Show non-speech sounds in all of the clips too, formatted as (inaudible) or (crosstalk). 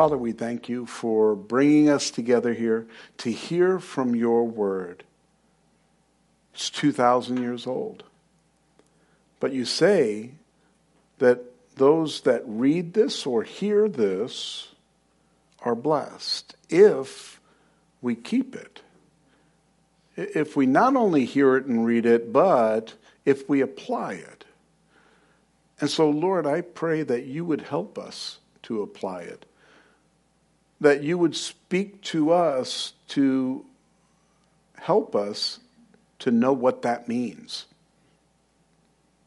Father, we thank you for bringing us together here to hear from your word. It's 2,000 years old. But you say that those that read this or hear this are blessed if we keep it. If we not only hear it and read it, but if we apply it. And so, Lord, I pray that you would help us to apply it, that you would speak to us to help us to know what that means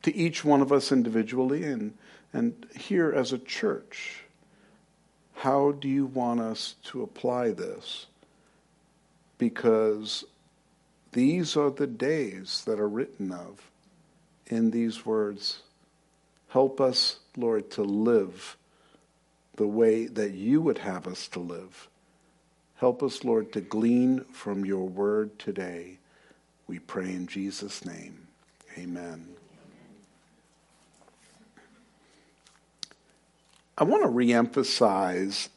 to each one of us individually and, and here as a church. How do you want us to apply this? Because these are the days that are written of in these words. Help us, Lord, to live the way that you would have us to live. Help us, Lord, to glean from your word today. We pray in Jesus' name. Amen. I want to reemphasize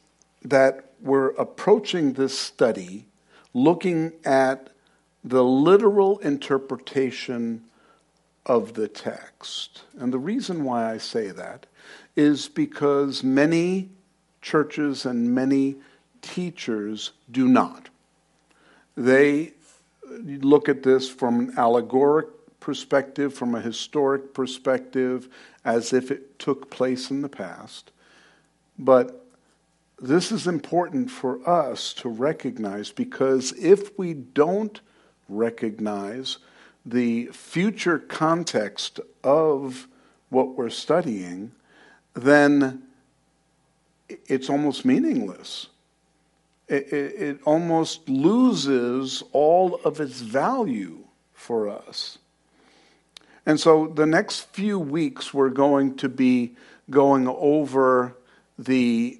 that we're approaching this study looking at the literal interpretation of the text. And the reason why I say that is because many churches and many teachers do not. They look at this from an allegoric perspective, from a historic perspective, as if it took place in the past. But this is important for us to recognize because if we don't recognize the future context of what we're studying, then it's almost meaningless. It, it, it, almost loses all of its value for us. And so the next few weeks, we're going to be going over the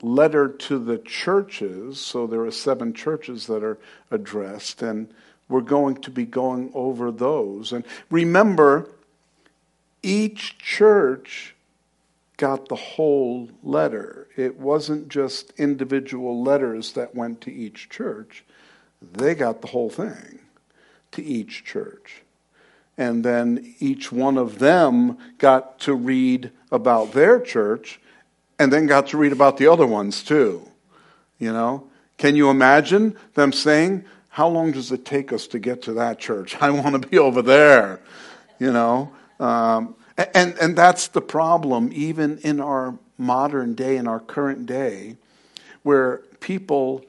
letter to the churches. So there are seven churches that are addressed, and we're going to be going over those. And remember, each church got the whole letter. It wasn't just individual letters that went to each church, they got the whole thing to each church. And then each one of them got to read about their church and then got to read about the other ones too. You know? Can you imagine them saying, How long does it take us to get to that church? (laughs) I want to be over there. You know? Um, and, and that's the problem, even in our modern day, in our current day, where people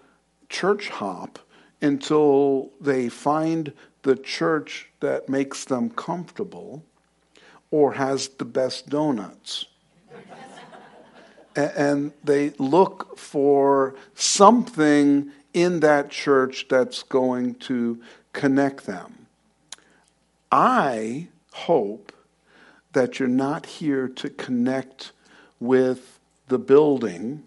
church hop until they find the church that makes them comfortable or has the best donuts and they look for something in that church that's going to connect them. I hope that you're not here to connect with the building,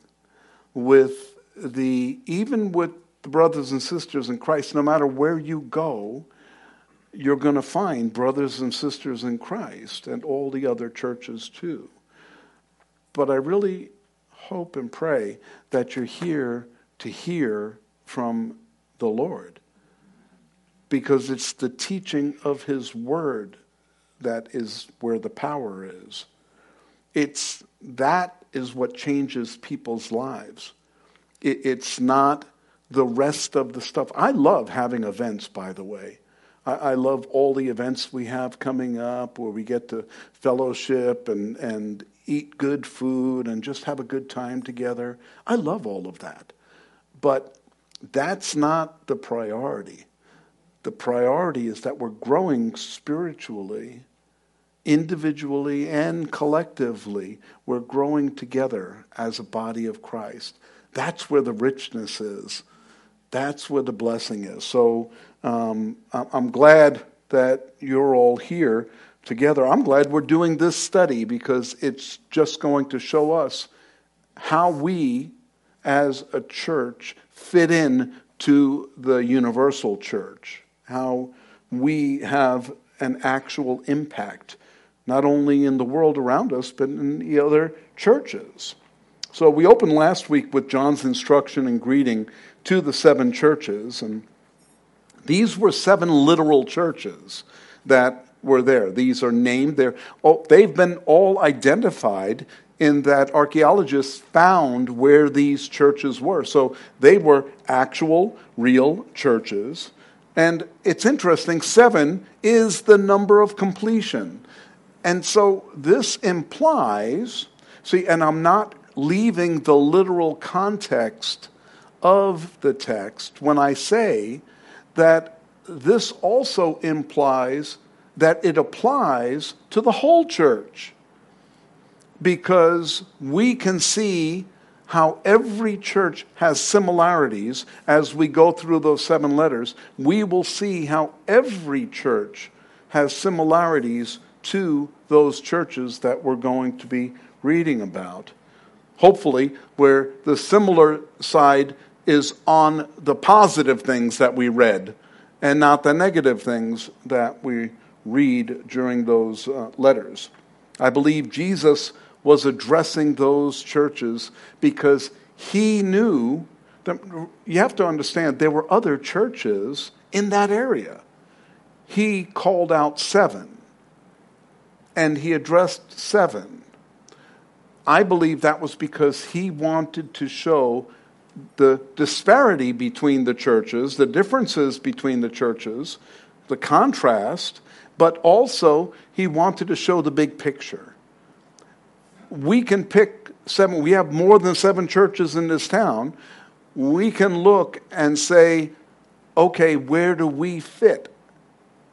with the, even with the brothers and sisters in Christ, no matter where you go, you're going to find brothers and sisters in Christ and all the other churches too. But I really hope and pray that you're here to hear from the Lord. Because it's the teaching of His Word that is where the power is. It's that is what changes people's lives. It, it's not the rest of the stuff. I love having events, by the way. I, I love all the events we have coming up where we get to fellowship and, and eat good food and just have a good time together. I love all of that. But that's not the priority. The priority is that we're growing spiritually, individually, and collectively. We're growing together as a body of Christ. That's where the richness is. That's where the blessing is. So um, I'm glad that you're all here together. I'm glad we're doing this study because it's just going to show us how we as a church fit in to the universal church, how we have an actual impact, not only in the world around us, but in the other churches. So we opened last week with John's instruction and greeting to the seven churches, and these were seven literal churches that were there. These are named. They're, oh, they've been all identified in that archaeologists found where these churches were. So they were actual, real churches. And it's interesting, seven is the number of completion. And so this implies, see, and I'm not leaving the literal context of the text when I say that this also implies that it applies to the whole church because we can see how every church has similarities as we go through those seven letters. We will see how every church has similarities to those churches that we're going to be reading about. Hopefully, where the similar side is on the positive things that we read and not the negative things that we read during those uh, letters. I believe Jesus was addressing those churches because he knew that you have to understand there were other churches in that area. He called out seven and he addressed seven. I believe that was because he wanted to show the disparity between the churches, the differences between the churches, the contrast, but also he wanted to show the big picture. We can pick seven, we have more than seven churches in this town. We can look and say, okay, where do we fit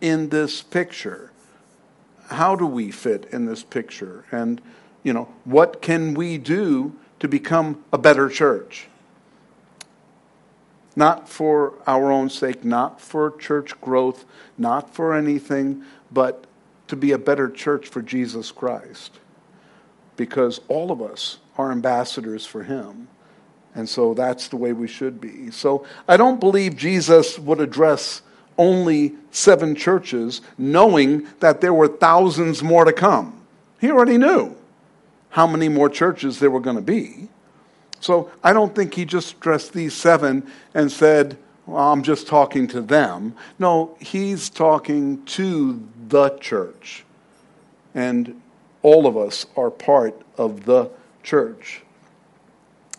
in this picture? How do we fit in this picture? And, you know, what can we do to become a better church? Not for our own sake, not for church growth, not for anything, but to be a better church for Jesus Christ. Because all of us are ambassadors for Him. And so that's the way we should be. So I don't believe Jesus would address only seven churches, knowing that there were thousands more to come. He already knew how many more churches there were going to be. So I don't think he just addressed these seven and said, well, I'm just talking to them. No, he's talking to the church. And all of us are part of the church.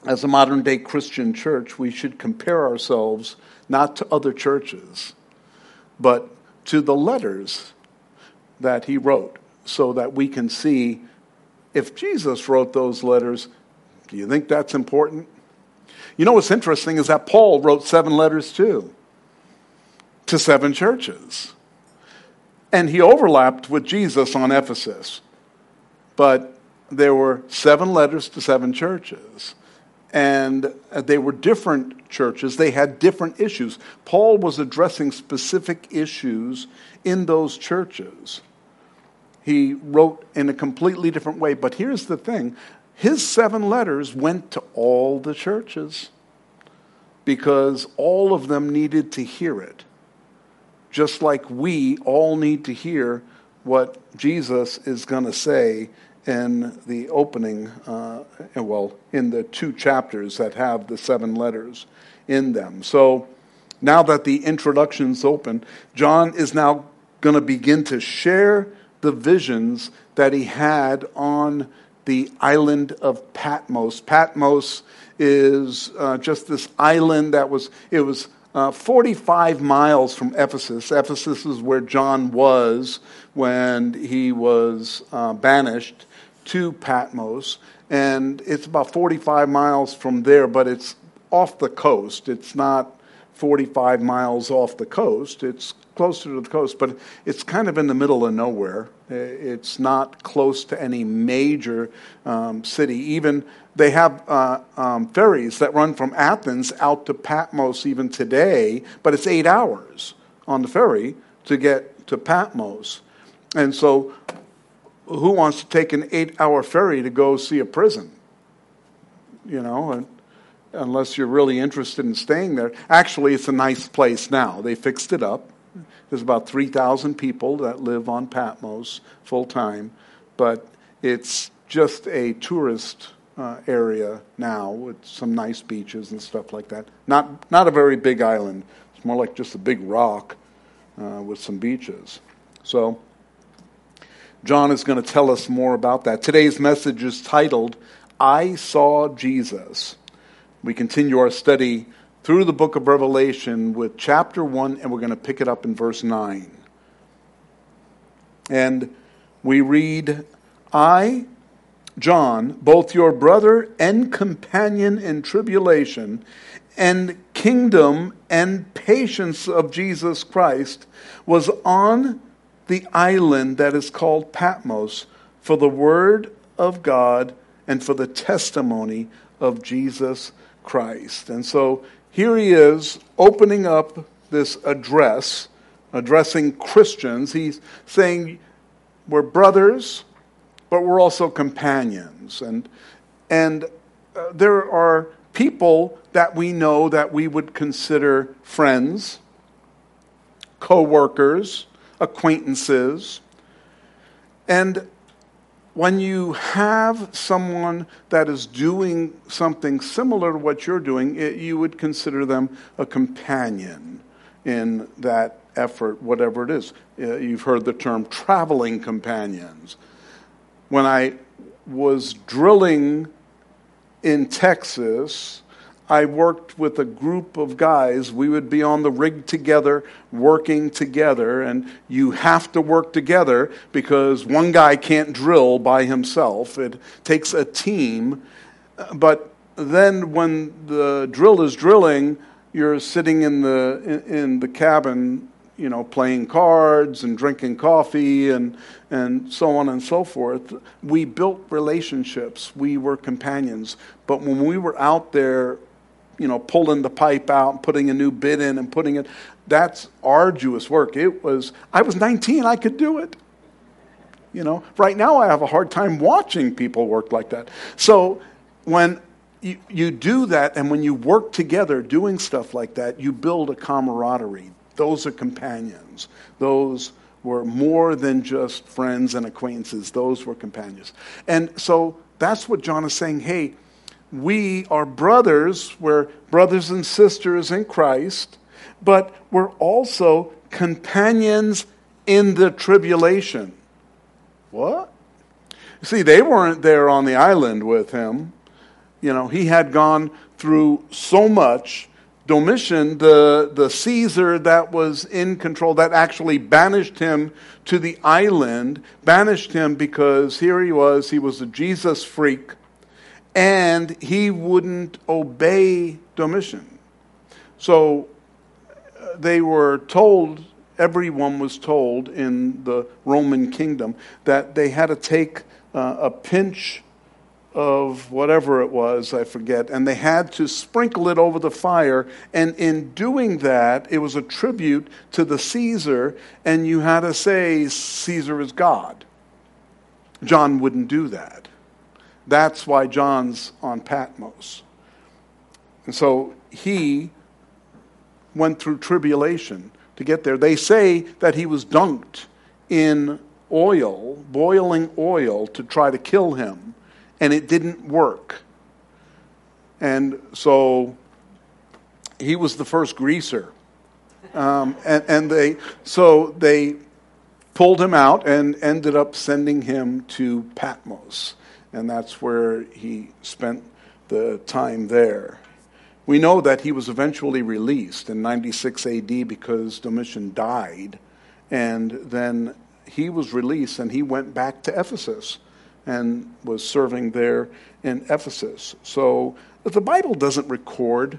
As a modern day Christian church, we should compare ourselves not to other churches, but to the letters that he wrote so that we can see if Jesus wrote those letters, do you think that's important? You know what's interesting is that Paul wrote seven letters too to seven churches. And he overlapped with Jesus on Ephesus. But there were seven letters to seven churches. And uh, they were different churches. They had different issues. Paul was addressing specific issues in those churches. He wrote in a completely different way. But here's the thing his seven letters went to all the churches because all of them needed to hear it. Just like we all need to hear what Jesus is going to say in the opening, uh, well, in the two chapters that have the seven letters in them. So now that the introduction's open, John is now going to begin to share the visions that he had on the island of Patmos. Patmos is uh, just this island that was, it was uh, 45 miles from Ephesus. Ephesus is where John was when he was uh, banished to Patmos. And it's about 45 miles from there, but it's off the coast. It's not 45 miles off the coast. It's closer to the coast, but it's kind of in the middle of nowhere. It's not close to any major um, city. Even they have uh, um, ferries that run from Athens out to Patmos even today, but it's eight hours on the ferry to get to Patmos. And so, who wants to take an eight hour ferry to go see a prison? You know, unless you're really interested in staying there. Actually, it's a nice place now. They fixed it up. There's about 3,000 people that live on Patmos full time, but it's just a tourist uh, area now with some nice beaches and stuff like that. Not, not a very big island, it's more like just a big rock uh, with some beaches. So, John is going to tell us more about that. Today's message is titled, I Saw Jesus. We continue our study through the book of Revelation with chapter 1, and we're going to pick it up in verse 9. And we read, I, John, both your brother and companion in tribulation, and kingdom and patience of Jesus Christ, was on the island that is called Patmos for the word of God and for the testimony of Jesus Christ. And so here he is opening up this address, addressing Christians. He's saying, We're brothers but we're also companions. And, and uh, there are people that we know that we would consider friends, co workers, acquaintances. And when you have someone that is doing something similar to what you're doing, it, you would consider them a companion in that effort, whatever it is. Uh, you've heard the term traveling companions when I was drilling in Texas, I worked with a group of guys. We would be on the rig together, working together, and you have to work together because one guy can't drill by himself. It takes a team. But then when the drill is drilling, you're sitting in the in, the cabin you know, playing cards and drinking coffee and, and so on and so forth. We built relationships. We were companions. But when we were out there, you know, pulling the pipe out and putting a new bit in and putting it, that's arduous work. It was, I was 19, I could do it. You know, right now I have a hard time watching people work like that. So when you, you do that and when you work together doing stuff like that, you build a camaraderie those are companions. Those were more than just friends and acquaintances. Those were companions. And so that's what John is saying. Hey, we are brothers. We're brothers and sisters in Christ, but we're also companions in the tribulation. What? See, they weren't there on the island with him. You know, he had gone through so much Domitian, the, the Caesar that was in control, that actually banished him to the island, banished him because here he was, he was a Jesus freak, and he wouldn't obey Domitian. So uh, they were told, everyone was told in the Roman kingdom, that they had to take uh, a pinch of whatever it was, I forget, and they had to sprinkle it over the fire. And in doing that, it was a tribute to the Caesar, and you had to say, Caesar is God. John wouldn't do that. That's why John's on Patmos. And so he went through tribulation to get there. They say that he was dunked in oil, boiling oil, to try to kill him and it didn't work. And so he was the first greaser. Um, and, and they, so they pulled him out and ended up sending him to Patmos. And that's where he spent the time there. We know that he was eventually released in 96 AD because Domitian died. And then he was released and he went back to Ephesus and was serving there in Ephesus. So the Bible doesn't record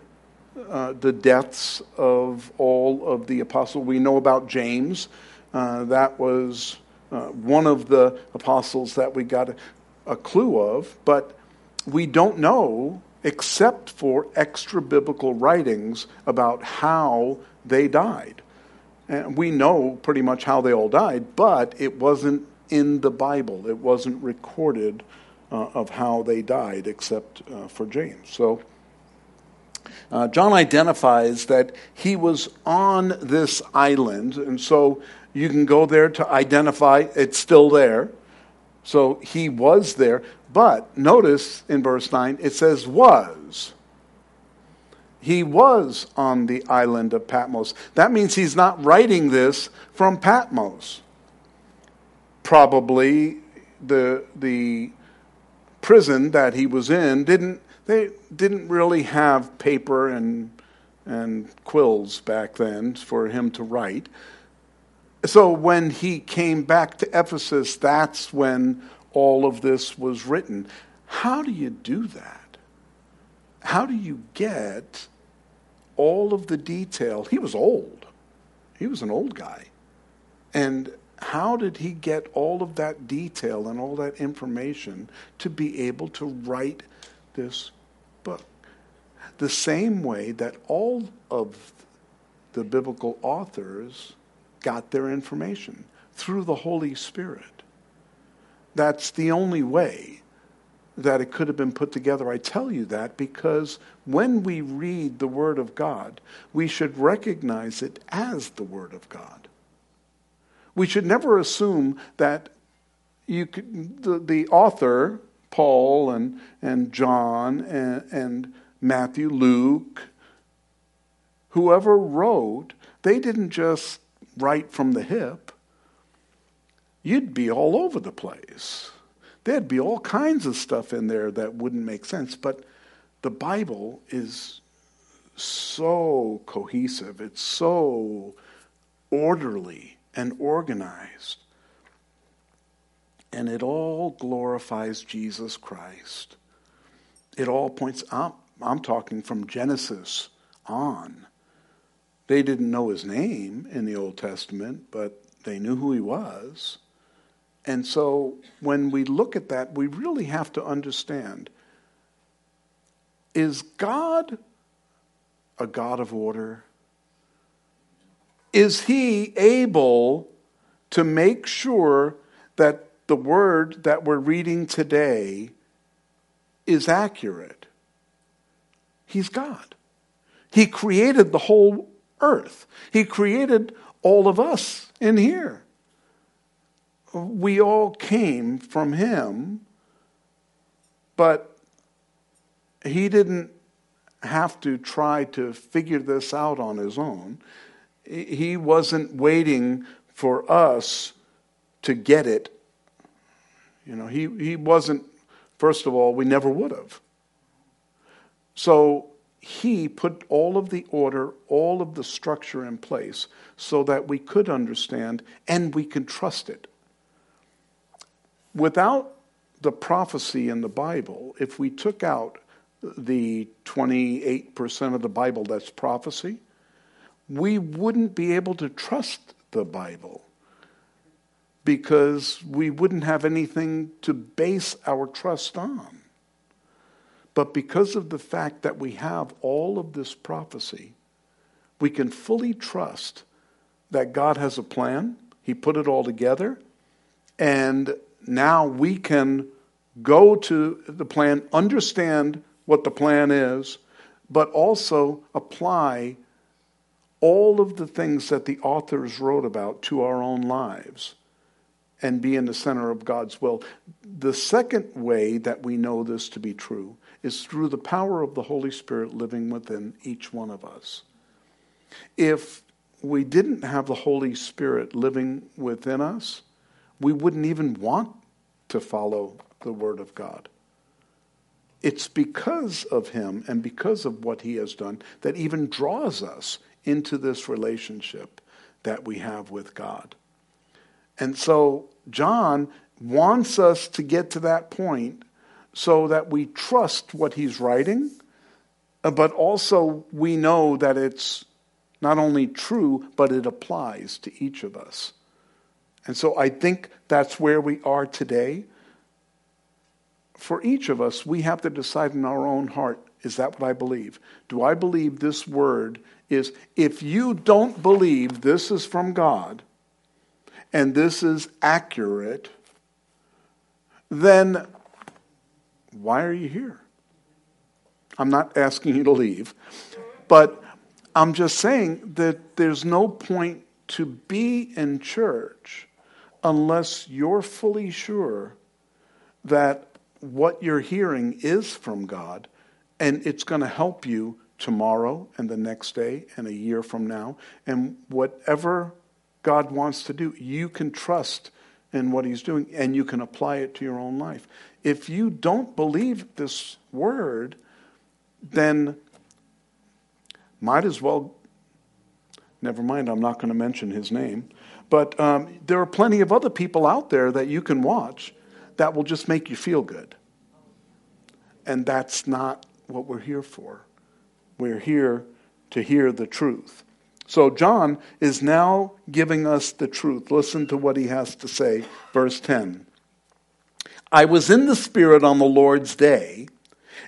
uh, the deaths of all of the apostles. We know about James. Uh, that was uh, one of the apostles that we got a, clue of, but we don't know except for extra biblical writings about how they died. And we know pretty much how they all died, but it wasn't in the Bible. It wasn't recorded uh, of how they died except uh, for James. So uh, John identifies that he was on this island, and so you can go there to identify it's still there. So he was there. But notice in verse 9, it says was. He was on the island of Patmos. That means he's not writing this from Patmos. Probably the, the prison that he was in didn't, they didn't really have paper and, and quills back then for him to write. So when he came back to Ephesus, that's when all of this was written. How do you do that? How do you get all of the detail? He was old. He was an old guy. And how did he get all of that detail and all that information to be able to write this book? The same way that all of the biblical authors got their information through the Holy Spirit. That's the only way that it could have been put together. I tell you that because when we read the Word of God, we should recognize it as the Word of God. We should never assume that you could, the, the author, Paul and, and John and, and Matthew, Luke, whoever wrote, they didn't just write from the hip, you'd be all over the place. There'd be all kinds of stuff in there that wouldn't make sense. But the Bible is so cohesive, it's so orderly and organized. And it all glorifies Jesus Christ. It all points, I'm, I'm talking from Genesis on. They didn't know his name in the Old Testament, but they knew who he was. And so when we look at that, we really have to understand is God a God of order? Is he able to make sure that the word that we're reading today is accurate? He's God. He created the whole earth. He created all of us in here. We all came from Him, but He didn't have to try to figure this out on His own. He wasn't waiting for us to get it. You know, he, he wasn't, first of all, we never would have. So he put all of the order, all of the structure in place so that we could understand and we can trust it. Without the prophecy in the Bible, if we took out the 28% of the Bible that's prophecy, we wouldn't be able to trust the Bible because we wouldn't have anything to base our trust on. But because of the fact that we have all of this prophecy, we can fully trust that God has a plan. He put it all together. And now we can go to the plan, understand what the plan is, but also apply all of the things that the authors wrote about to our own lives and be in the center of God's will. The second way that we know this to be true is through the power of the Holy Spirit living within each one of us. If we didn't have the Holy Spirit living within us, we wouldn't even want to follow the Word of God. It's because of Him and because of what He has done that even draws us into this relationship that we have with God. And so John wants us to get to that point so that we trust what he's writing, uh, but also we know that it's not only true, but it applies to each of us. And so I think that's where we are today. For each of us, we have to decide in our own heart is that what I believe? Do I believe this word is, if you don't believe this is from God and this is accurate, then why are you here? I'm not asking you to leave, but I'm just saying that there's no point to be in church unless you're fully sure that what you're hearing is from God, and it's going to help you tomorrow and the next day and a year from now. And whatever God wants to do, you can trust in what He's doing and you can apply it to your own life. If you don't believe this word, then might as well, never mind, I'm not going to mention his name, but um, there are plenty of other people out there that you can watch that will just make you feel good. And that's not what we're here for. We're here to hear the truth. So John is now giving us the truth. Listen to what he has to say, verse 10. I was in the Spirit on the Lord's day,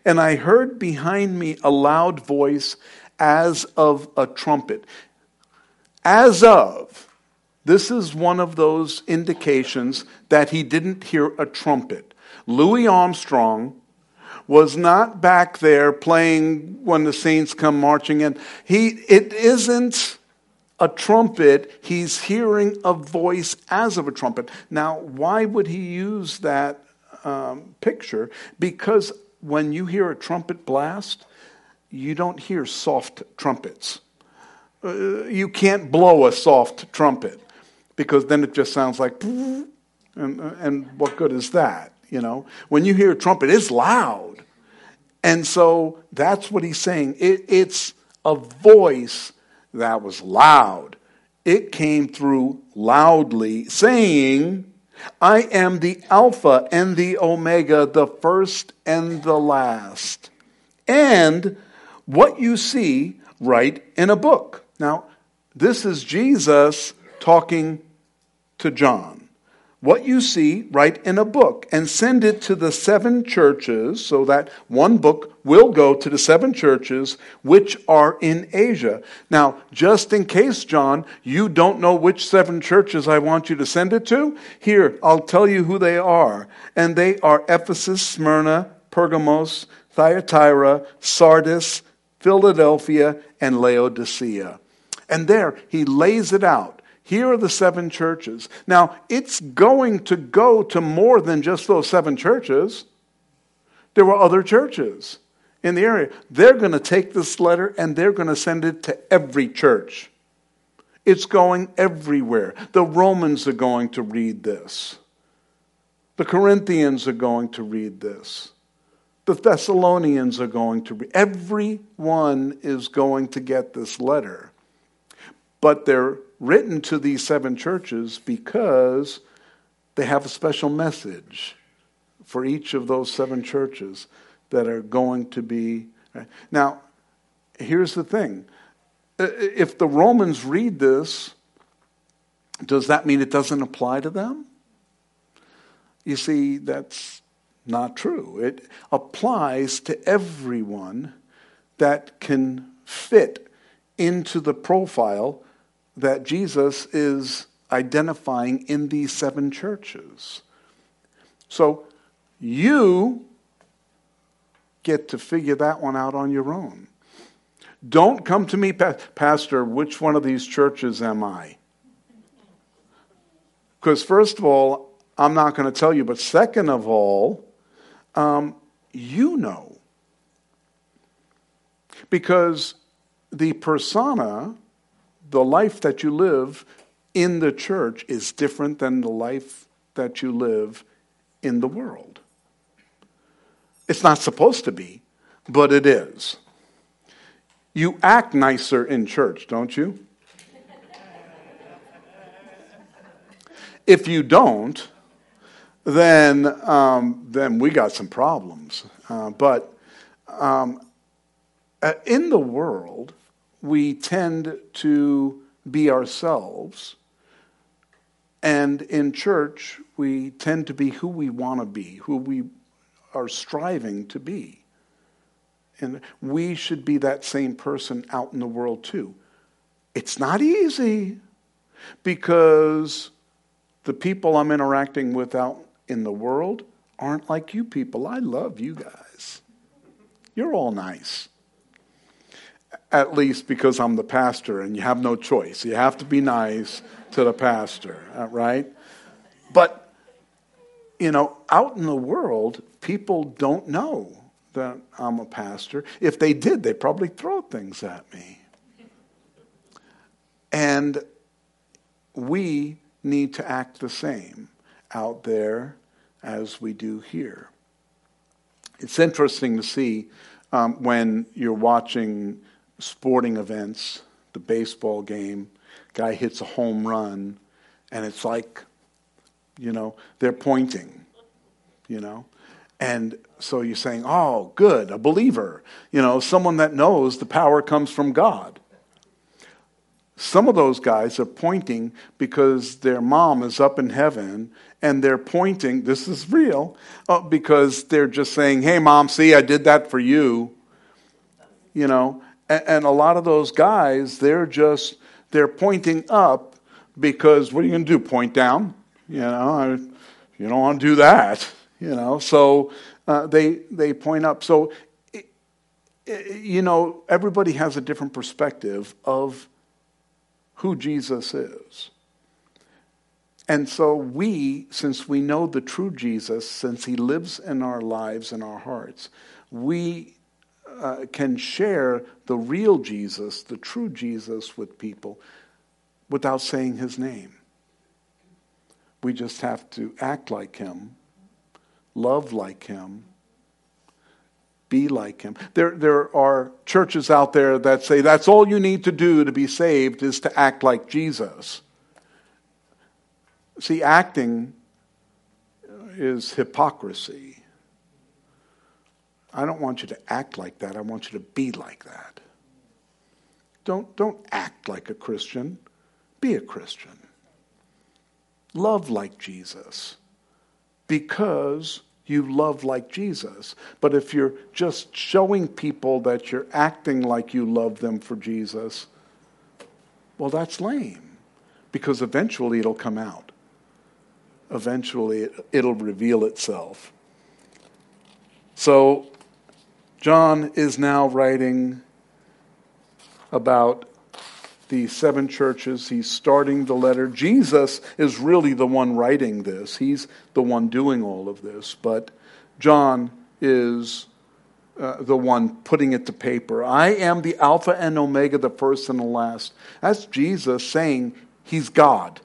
and I heard behind me a loud voice as of a trumpet. As of, this is one of those indications that he didn't hear a trumpet. Louis Armstrong was not back there playing when the saints come marching in. He, it isn't a trumpet, he's hearing a voice as of a trumpet. Now, why would he use that um, picture? Because when you hear a trumpet blast, you don't hear soft trumpets. Uh, you can't blow a soft trumpet because then it just sounds like, and, and what good is that? You know, when you hear a trumpet, it's loud. And so that's what he's saying. It, it's a voice that was loud. It came through loudly, saying, I am the Alpha and the Omega, the first and the last. And what you see, write in a book. Now, this is Jesus talking to John. What you see, write in a book and send it to the seven churches, so that one book will go to the seven churches which are in Asia. Now, just in case, John, you don't know which seven churches I want you to send it to, here, I'll tell you who they are. And they are Ephesus, Smyrna, Pergamos, Thyatira, Sardis, Philadelphia, and Laodicea. And there, he lays it out. Here are the seven churches. Now, it's going to go to more than just those seven churches. There were other churches in the area. They're going to take this letter and they're going to send it to every church. It's going everywhere. The Romans are going to read this. The Corinthians are going to read this. The Thessalonians are going to read. Everyone is going to get this letter. But they're written to these seven churches because they have a special message for each of those seven churches that are going to be. Now, here's the thing if the Romans read this, does that mean it doesn't apply to them? You see, that's not true. It applies to everyone that can fit into the profile that Jesus is identifying in these seven churches. So you get to figure that one out on your own. Don't come to me, Pastor, which one of these churches am I? Because, first of all, I'm not going to tell you, but second of all, um, you know. Because the persona the life that you live in the church is different than the life that you live in the world. It's not supposed to be, but it is. You act nicer in church, don't you? if you don't, then um, then we got some problems. Uh, but um, uh, in the world, we tend to be ourselves. And in church, we tend to be who we want to be, who we are striving to be. And we should be that same person out in the world too. It's not easy because the people I'm interacting with out in the world aren't like you people. I love you guys. You're all nice at least because I'm the pastor and you have no choice. You have to be nice to the pastor, uh, right? But you know, out in the world, people don't know that I'm a pastor. If they did, they'd probably throw things at me. And we need to act the same out there as we do here. It's interesting to see um, when you're watching sporting events, the baseball game, guy hits a home run, and it's like, you know, they're pointing, you know. And so you're saying, oh, good, a believer, you know, someone that knows the power comes from God. Some of those guys are pointing because their mom is up in heaven and they're pointing, this is real, uh, because they're just saying, hey, mom, see, I did that for you. You know, and, and a lot of those guys, they're just, they're pointing up because what are you going to do? Point down? You know, I, you don't want to do that. You know, so uh, they they point up. So, you know, everybody has a different perspective of who Jesus is. And so we, since we know the true Jesus, since he lives in our lives and our hearts, we uh, can share the real Jesus, the true Jesus with people without saying his name. We just have to act like him, love like him, be like him. There, there are churches out there that say that's all you need to do to be saved is to act like Jesus. See, acting is hypocrisy. I don't want you to act like that. I want you to be like that. Don't, don't act like a Christian. Be a Christian. Love like Jesus because you love like Jesus. But if you're just showing people that you're acting like you love them for Jesus, well, that's lame because eventually it'll come out. Eventually it'll reveal itself. So, John is now writing about the seven churches. He's starting the letter. Jesus is really the one writing this, he's the one doing all of this. But John is uh, the one putting it to paper. I am the Alpha and Omega, the first and the last. That's Jesus saying he's God.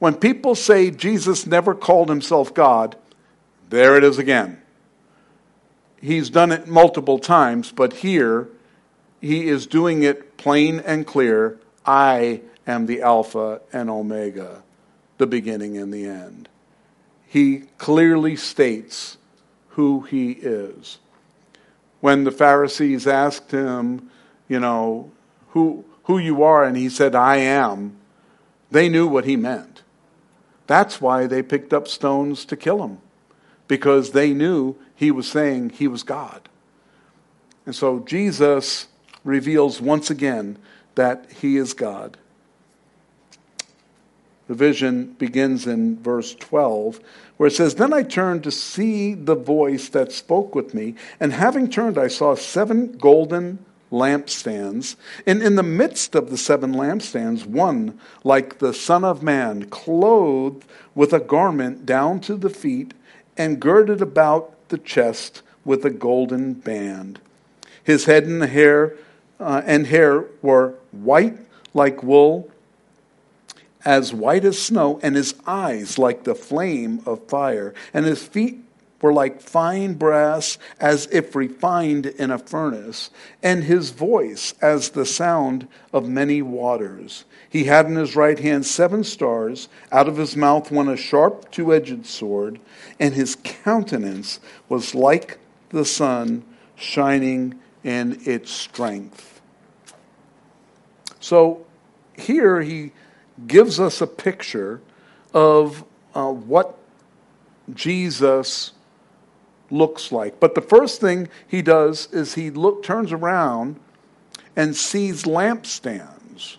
When people say Jesus never called himself God, there it is again. He's done it multiple times, but here he is doing it plain and clear. I am the Alpha and Omega, the beginning and the end. He clearly states who he is. When the Pharisees asked him, you know, who, who you are, and he said, I am, they knew what he meant. That's why they picked up stones to kill him, because they knew he was saying he was God. And so Jesus reveals once again that he is God. The vision begins in verse 12, where it says, Then I turned to see the voice that spoke with me, and having turned, I saw seven golden lampstands, and in the midst of the seven lampstands, one like the Son of Man, clothed with a garment down to the feet, and girded about the chest with a golden band. His head and hair uh, and hair were white like wool, as white as snow, and his eyes like the flame of fire, and his feet were like fine brass, as if refined in a furnace, and his voice as the sound of many waters. He had in his right hand seven stars, out of his mouth went a sharp two edged sword, and his countenance was like the sun shining in its strength. So here he gives us a picture of uh, what Jesus looks like. But the first thing he does is he look, turns around and sees lampstands.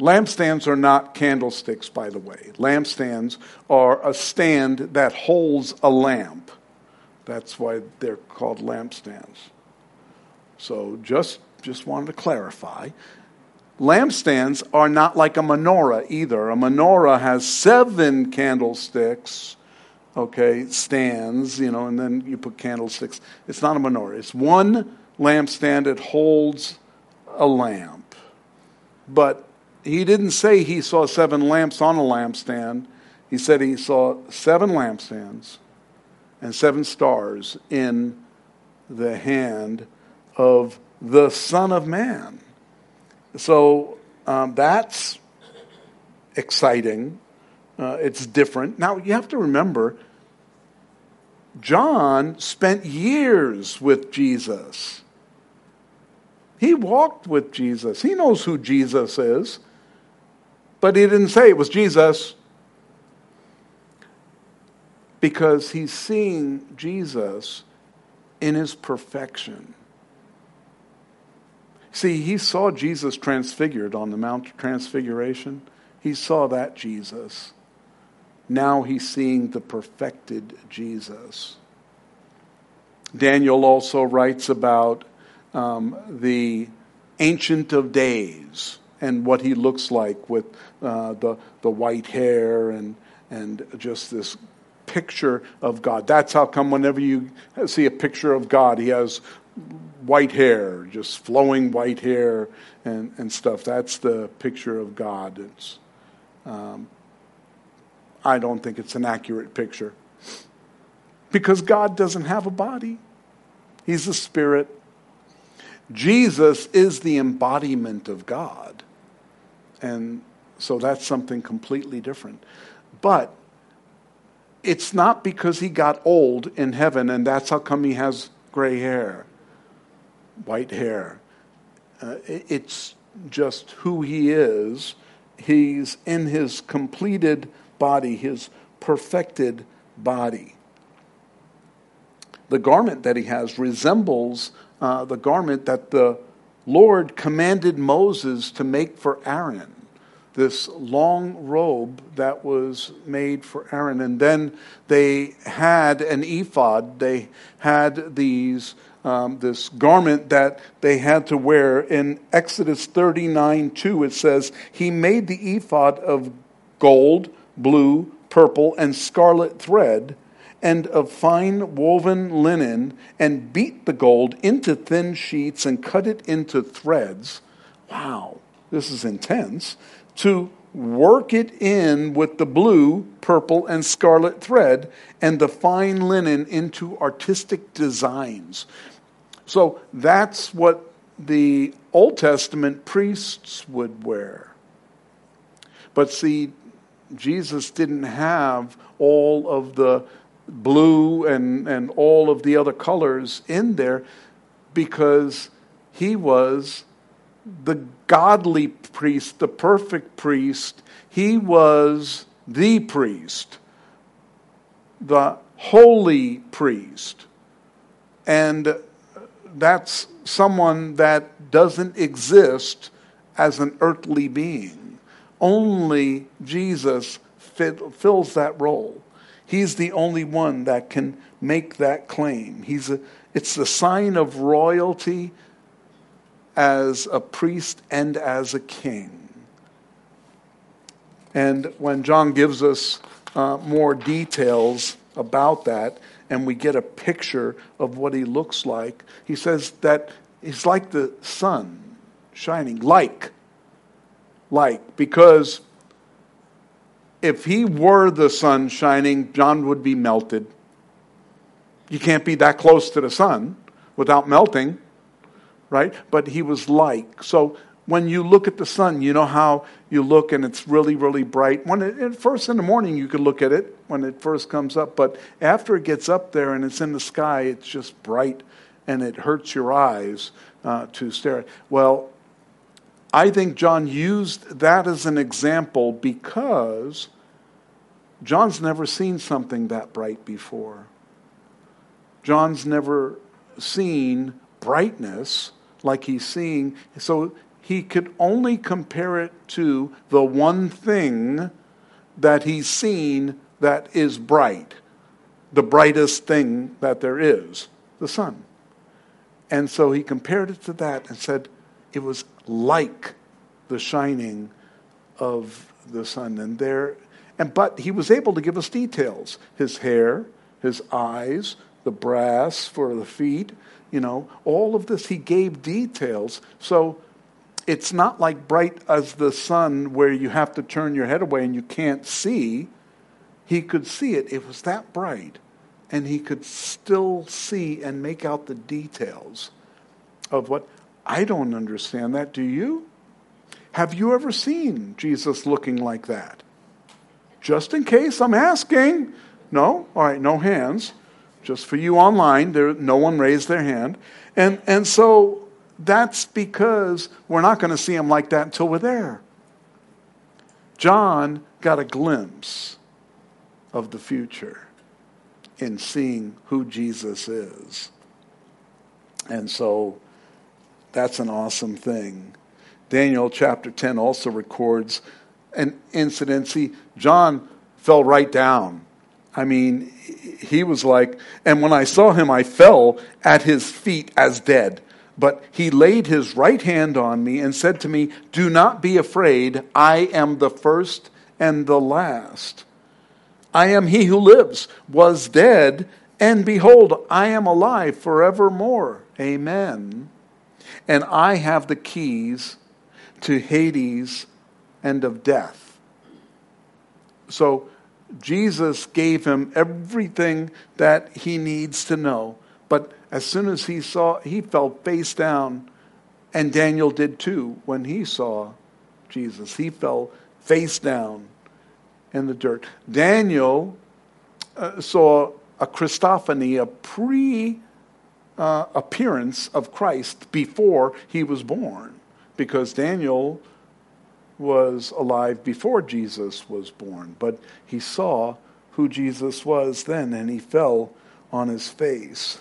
Lampstands are not candlesticks, by the way. Lampstands are a stand that holds a lamp. That's why they're called lampstands. So just just wanted to clarify. lampstands are not like a menorah either. A menorah has seven candlesticks, okay, stands, you know, and then you put candlesticks. It's not a menorah. It's one lampstand. It holds a lamp. But he didn't say he saw seven lamps on a lampstand. He said he saw seven lampstands and seven stars in the hand of the Son of Man. So um, that's exciting. Uh, it's different. Now, you have to remember, John spent years with Jesus. He walked with Jesus. He knows who Jesus is. But he didn't say it was Jesus because he's seeing Jesus in his perfection. See, he saw Jesus transfigured on the Mount of Transfiguration. He saw that Jesus. Now he's seeing the perfected Jesus. Daniel also writes about um, the Ancient of Days and what he looks like with uh, the, the white hair and, and just this picture of God. That's how come whenever you see a picture of God, he has white hair, just flowing white hair and, and stuff. That's the picture of God. It's, um, I don't think it's an accurate picture. Because God doesn't have a body, He's a spirit. Jesus is the embodiment of God. And so that's something completely different. But it's not because he got old in heaven and that's how come he has gray hair, white hair. Uh, it's just who he is. He's in his completed body, his perfected body. The garment that he has resembles uh, the garment that the Lord commanded Moses to make for Aaron this long robe that was made for Aaron. And then they had an ephod. They had these um, this garment that they had to wear. In Exodus 39 2, it says, He made the ephod of gold, blue, purple, and scarlet thread, and of fine woven linen, and beat the gold into thin sheets and cut it into threads. Wow, this is intense to work it in with the blue, purple, and scarlet thread and the fine linen into artistic designs. So that's what the Old Testament priests would wear. But see, Jesus didn't have all of the blue and, and all of the other colors in there because he was the godly priest, the perfect priest. He was the priest, the holy priest. And that's someone that doesn't exist as an earthly being. Only Jesus fit, fills that role. He's the only one that can make that claim. He's a, it's the sign of royalty as a priest and as a king. And when John gives us uh, more details about that, and we get a picture of what he looks like, he says that he's like the sun shining, like, like, because if he were the sun shining, John would be melted. You can't be that close to the sun without melting right? But he was like. So when you look at the sun, you know how you look and it's really, really bright. When it, first in the morning, you could look at it when it first comes up, but after it gets up there and it's in the sky, it's just bright and it hurts your eyes uh, to stare at. Well, I think John used that as an example because John's never seen something that bright before. John's never seen brightness like he's seeing. So he could only compare it to the one thing that he's seen that is bright, the brightest thing that there is, the sun. And so he compared it to that and said it was like the shining of the sun. And there, and but he was able to give us details: his hair, his eyes, the brass for the feet. You know, all of this he gave details. So it's not like bright as the sun where you have to turn your head away and you can't see. He could see it. It was that bright. And he could still see and make out the details of what I don't understand that. Do you? Have you ever seen Jesus looking like that? Just in case, I'm asking. No? All right, no hands. Just for you online, there, no one raised their hand. And, and so that's because we're not going to see him like that until we're there. John got a glimpse of the future in seeing who Jesus is. And so that's an awesome thing. Daniel chapter 10 also records an incident. See, John fell right down. I mean, he was like, and when I saw him, I fell at his feet as dead. But he laid his right hand on me and said to me, Do not be afraid. I am the first and the last. I am he who lives, was dead, and behold, I am alive forevermore. Amen. And I have the keys to Hades and of death. So Jesus gave him everything that he needs to know. But as soon as he saw, he fell face down, and Daniel did too when he saw Jesus. He fell face down in the dirt. Daniel uh, saw a Christophany, a pre uh, appearance of Christ before he was born because Daniel was alive before Jesus was born, but he saw who Jesus was then and he fell on his face.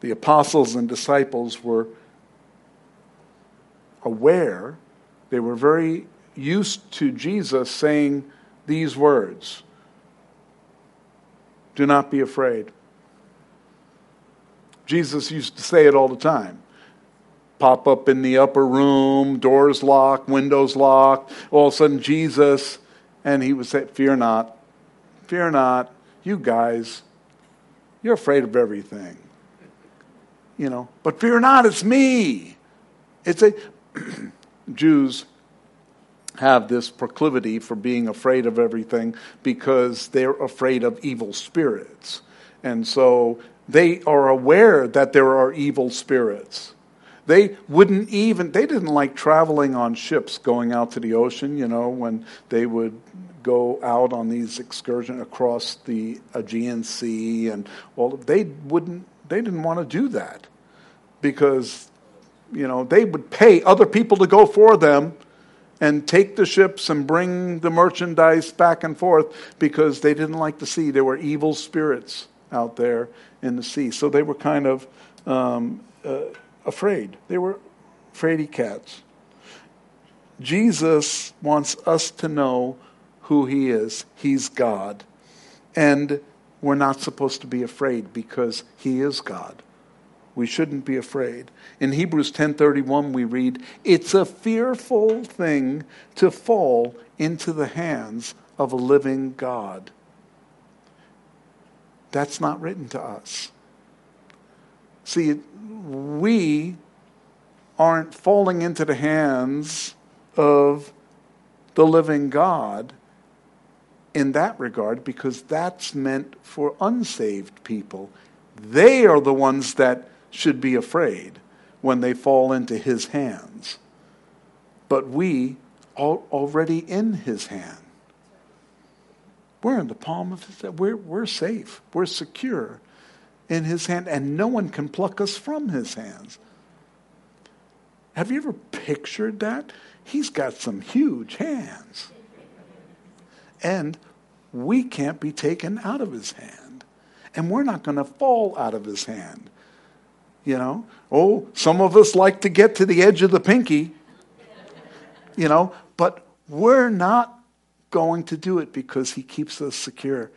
The apostles and disciples were aware, they were very used to Jesus saying these words Do not be afraid. Jesus used to say it all the time pop up in the upper room, doors locked, windows locked. All of a sudden, Jesus, and he would say, Fear not, fear not, you guys, you're afraid of everything. You know, but fear not, it's me. It's a, (clears throat) Jews have this proclivity for being afraid of everything because they're afraid of evil spirits. And so they are aware that there are evil spirits. They wouldn't even, they didn't like traveling on ships going out to the ocean, you know, when they would go out on these excursions across the Aegean Sea and all. They wouldn't, they didn't want to do that because, you know, they would pay other people to go for them and take the ships and bring the merchandise back and forth because they didn't like the sea. There were evil spirits out there in the sea. So they were kind of um, uh, afraid. They were fraidy cats. Jesus wants us to know who he is. He's God. And we're not supposed to be afraid because he is God. We shouldn't be afraid. In Hebrews 10:31 we read, "It's a fearful thing to fall into the hands of a living God." That's not written to us. See, we aren't falling into the hands of the living God in that regard because that's meant for unsaved people. They are the ones that should be afraid when they fall into his hands. But we are already in his hand. We're in the palm of his hand. We're, we're safe. We're secure in his hand, and no one can pluck us from his hands. Have you ever pictured that? He's got some huge hands. And we can't be taken out of his hand. And we're not going to fall out of his hand. You know? Oh, some of us like to get to the edge of the pinky. You know? But we're not going to do it because he keeps us secure,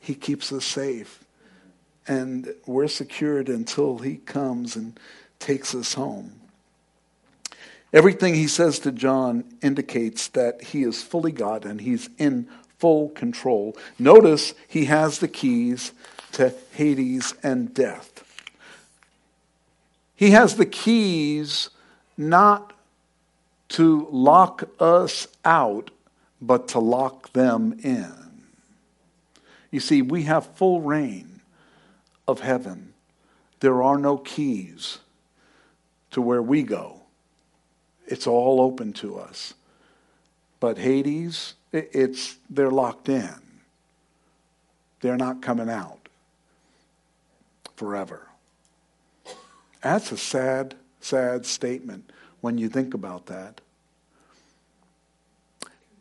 he keeps us safe and we're secured until he comes and takes us home. Everything he says to John indicates that he is fully God and he's in full control. Notice he has the keys to Hades and death. He has the keys not to lock us out, but to lock them in. You see, we have full reign of heaven. There are no keys to where we go. It's all open to us. But Hades, it's they're locked in. They're not coming out forever. That's a sad, sad statement when you think about that.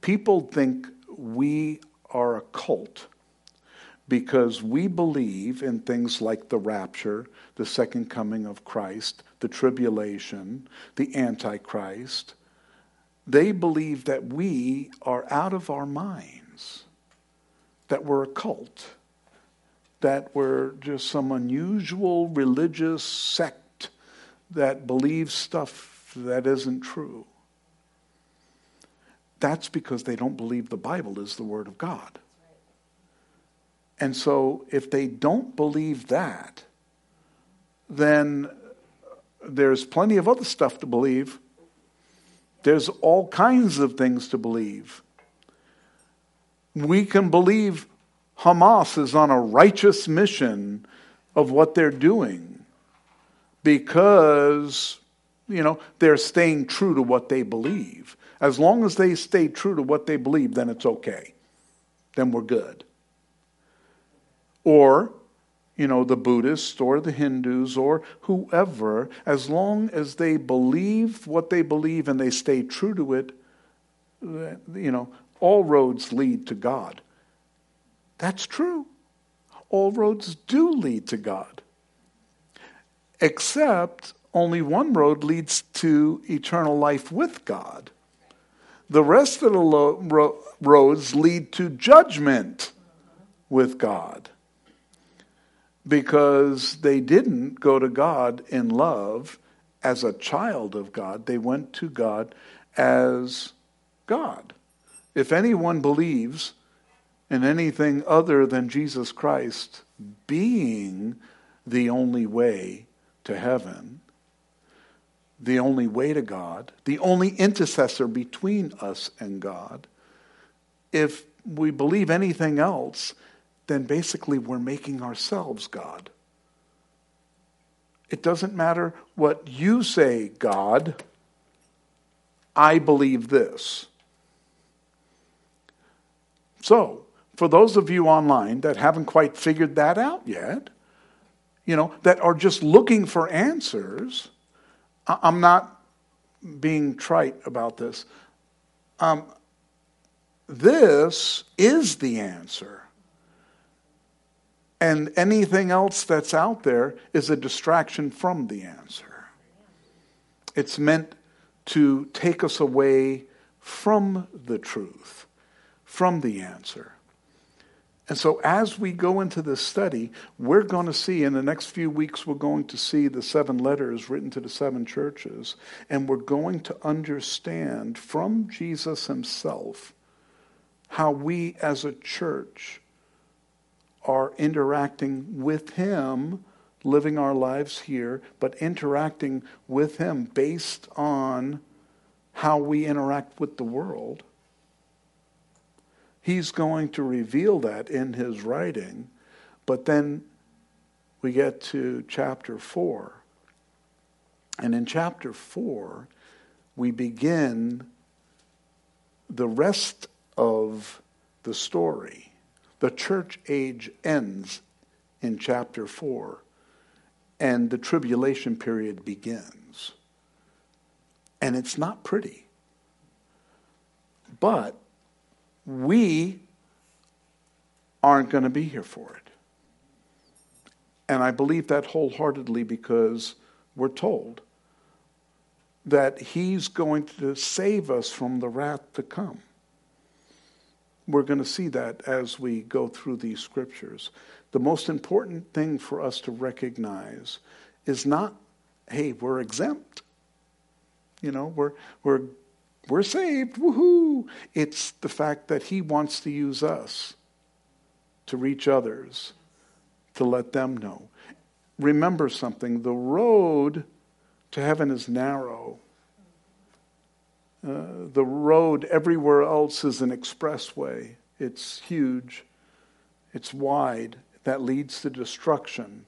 People think we are a cult because we believe in things like the rapture, the second coming of Christ, the tribulation, the Antichrist. They believe that we are out of our minds, that we're a cult, that we're just some unusual religious sect that believes stuff that isn't true. That's because they don't believe the Bible is the Word of God. And so, if they don't believe that, then there's plenty of other stuff to believe. There's all kinds of things to believe. We can believe Hamas is on a righteous mission of what they're doing because, you know, they're staying true to what they believe. As long as they stay true to what they believe, then it's okay. Then we're good or you know, the Buddhists or the Hindus or whoever, as long as they believe what they believe and they stay true to it, uh, you know, all roads lead to God. That's true. All roads do lead to God. Except only one road leads to eternal life with God. The rest of the lo- ro- roads lead to judgment with God because they didn't go to God in love as a child of God. They went to God as God. If anyone believes in anything other than Jesus Christ being the only way to heaven, the only way to God, the only intercessor between us and God, if we believe anything else, then basically we're making ourselves God. It doesn't matter what you say, God. I believe this. So, for those of you online that haven't quite figured that out yet, you know, that are just looking for answers, I'm not being trite about this. Um, this is the answer. And anything else that's out there is a distraction from the answer. It's meant to take us away from the truth, from the answer. And so, as we go into this study, we're going to see in the next few weeks, we're going to see the seven letters written to the seven churches, and we're going to understand from Jesus himself how we as a church are interacting with Him, living our lives here, but interacting with Him based on how we interact with the world. He's going to reveal that in his writing, but then we get to chapter 4. And in chapter 4, we begin the rest of the story. The church age ends in chapter 4, and the tribulation period begins. And it's not pretty. But we aren't going to be here for it. And I believe that wholeheartedly because we're told that He's going to save us from the wrath to come. We're going to see that as we go through these scriptures. The most important thing for us to recognize is not, hey, we're exempt. You know, we're, we're, we're saved. Woohoo! It's the fact that He wants to use us to reach others, to let them know. Remember something the road to heaven is narrow. Uh, the road everywhere else is an expressway. It's huge, it's wide, that leads to destruction.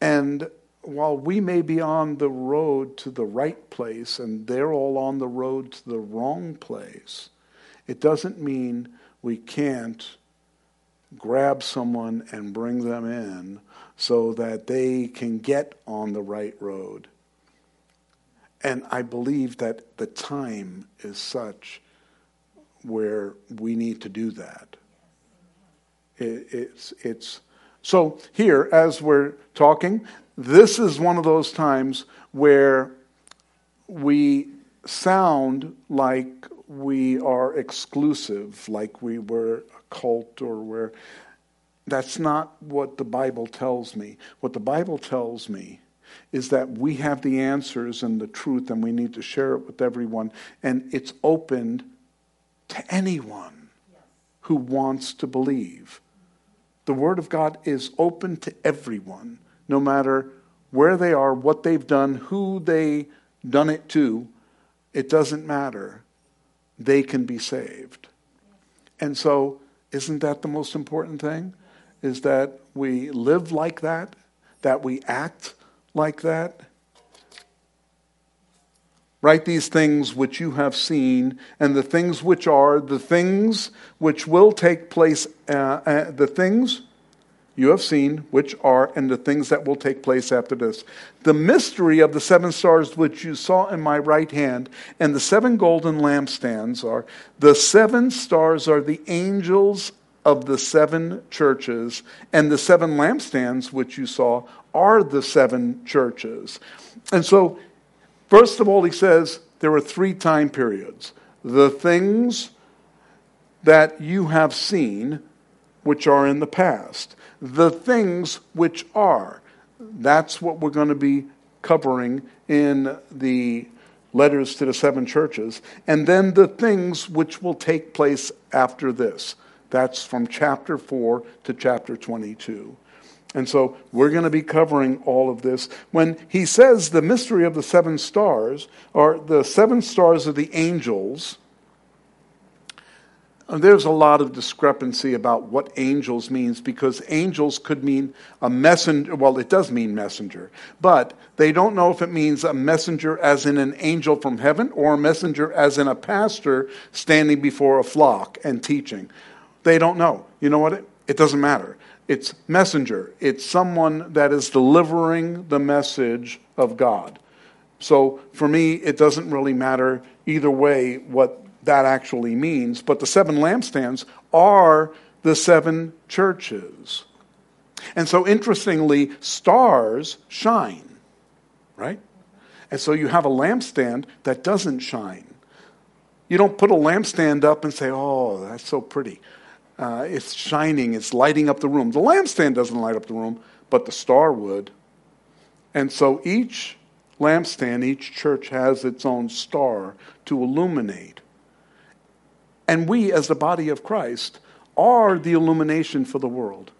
And while we may be on the road to the right place and they're all on the road to the wrong place, it doesn't mean we can't grab someone and bring them in so that they can get on the right road. And I believe that the time is such where we need to do that. It, it's, it's, so here, as we're talking, this is one of those times where we sound like we are exclusive, like we were a cult or we're. That's not what the Bible tells me. What the Bible tells me is that we have the answers and the truth and we need to share it with everyone. And it's opened to anyone who wants to believe. The Word of God is open to everyone, no matter where they are, what they've done, who they done it to. It doesn't matter. They can be saved. And so, isn't that the most important thing? Is that we live like that, that we act like that? Write these things which you have seen, and the things which are, the things which will take place, uh, uh, the things you have seen, which are, and the things that will take place after this. The mystery of the seven stars which you saw in my right hand, and the seven golden lampstands are the seven stars are the angels of the seven churches, and the seven lampstands which you saw are the seven churches. And so, first of all, he says there are three time periods the things that you have seen, which are in the past, the things which are. That's what we're going to be covering in the letters to the seven churches, and then the things which will take place after this. That's from chapter 4 to chapter 22. And so we're going to be covering all of this. When he says the mystery of the seven stars, or the seven stars of the angels, uh, there's a lot of discrepancy about what angels means because angels could mean a messenger. Well, it does mean messenger, but they don't know if it means a messenger as in an angel from heaven or a messenger as in a pastor standing before a flock and teaching. They don't know. You know what? It, it doesn't matter. It's messenger. It's someone that is delivering the message of God. So for me, it doesn't really matter either way what that actually means. But the seven lampstands are the seven churches. And so interestingly, stars shine, right? And so you have a lampstand that doesn't shine. You don't put a lampstand up and say, oh, that's so pretty. Uh, it's shining, it's lighting up the room. The lampstand doesn't light up the room, but the star would. And so each lampstand, each church has its own star to illuminate. And we, as the body of Christ, are the illumination for the world.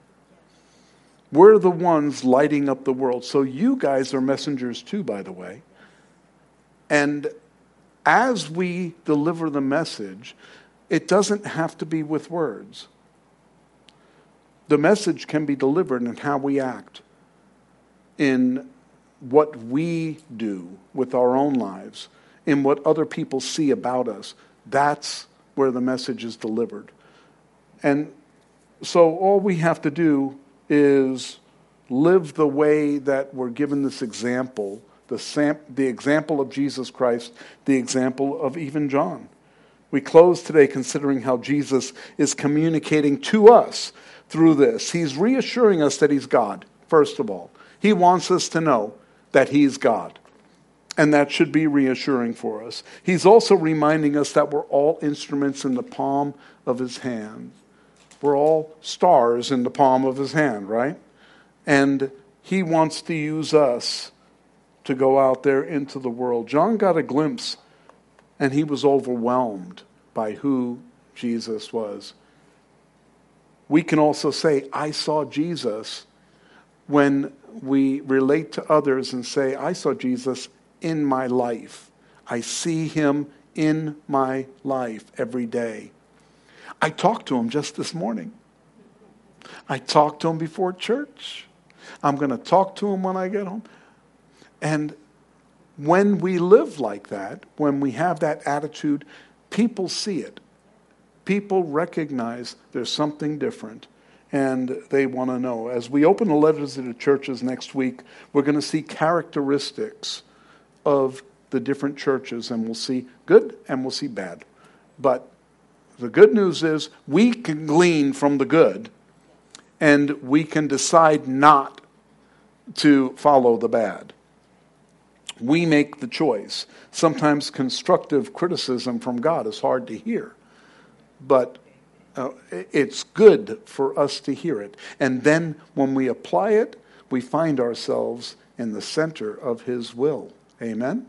We're the ones lighting up the world. So you guys are messengers too, by the way. And as we deliver the message, it doesn't have to be with words. The message can be delivered in how we act, in what we do with our own lives, in what other people see about us. That's where the message is delivered. And so all we have to do is live the way that we're given this example the, sam- the example of Jesus Christ, the example of even John. We close today considering how Jesus is communicating to us through this. He's reassuring us that He's God, first of all. He wants us to know that He's God. And that should be reassuring for us. He's also reminding us that we're all instruments in the palm of His hand. We're all stars in the palm of His hand, right? And He wants to use us to go out there into the world. John got a glimpse and he was overwhelmed by who Jesus was. We can also say, I saw Jesus when we relate to others and say, I saw Jesus in my life. I see him in my life every day. I talked to him just this morning. I talked to him before church. I'm going to talk to him when I get home. And when we live like that, when we have that attitude, people see it. People recognize there's something different and they want to know. As we open the letters to the churches next week, we're going to see characteristics of the different churches, and we'll see good and we'll see bad. But the good news is we can glean from the good, and we can decide not to follow the bad. We make the choice. Sometimes constructive criticism from God is hard to hear, but uh, it's good for us to hear it. And then when we apply it, we find ourselves in the center of His will. Amen?